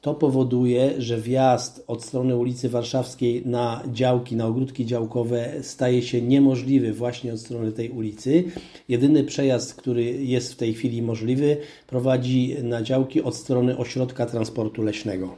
To powoduje, że wjazd od strony ulicy Warszawskiej na działki, na ogródki działkowe staje się niemożliwy właśnie od strony tej ulicy. Jedyny przejazd, który jest w tej chwili możliwy, prowadzi na działki od strony ośrodka transportu leśnego.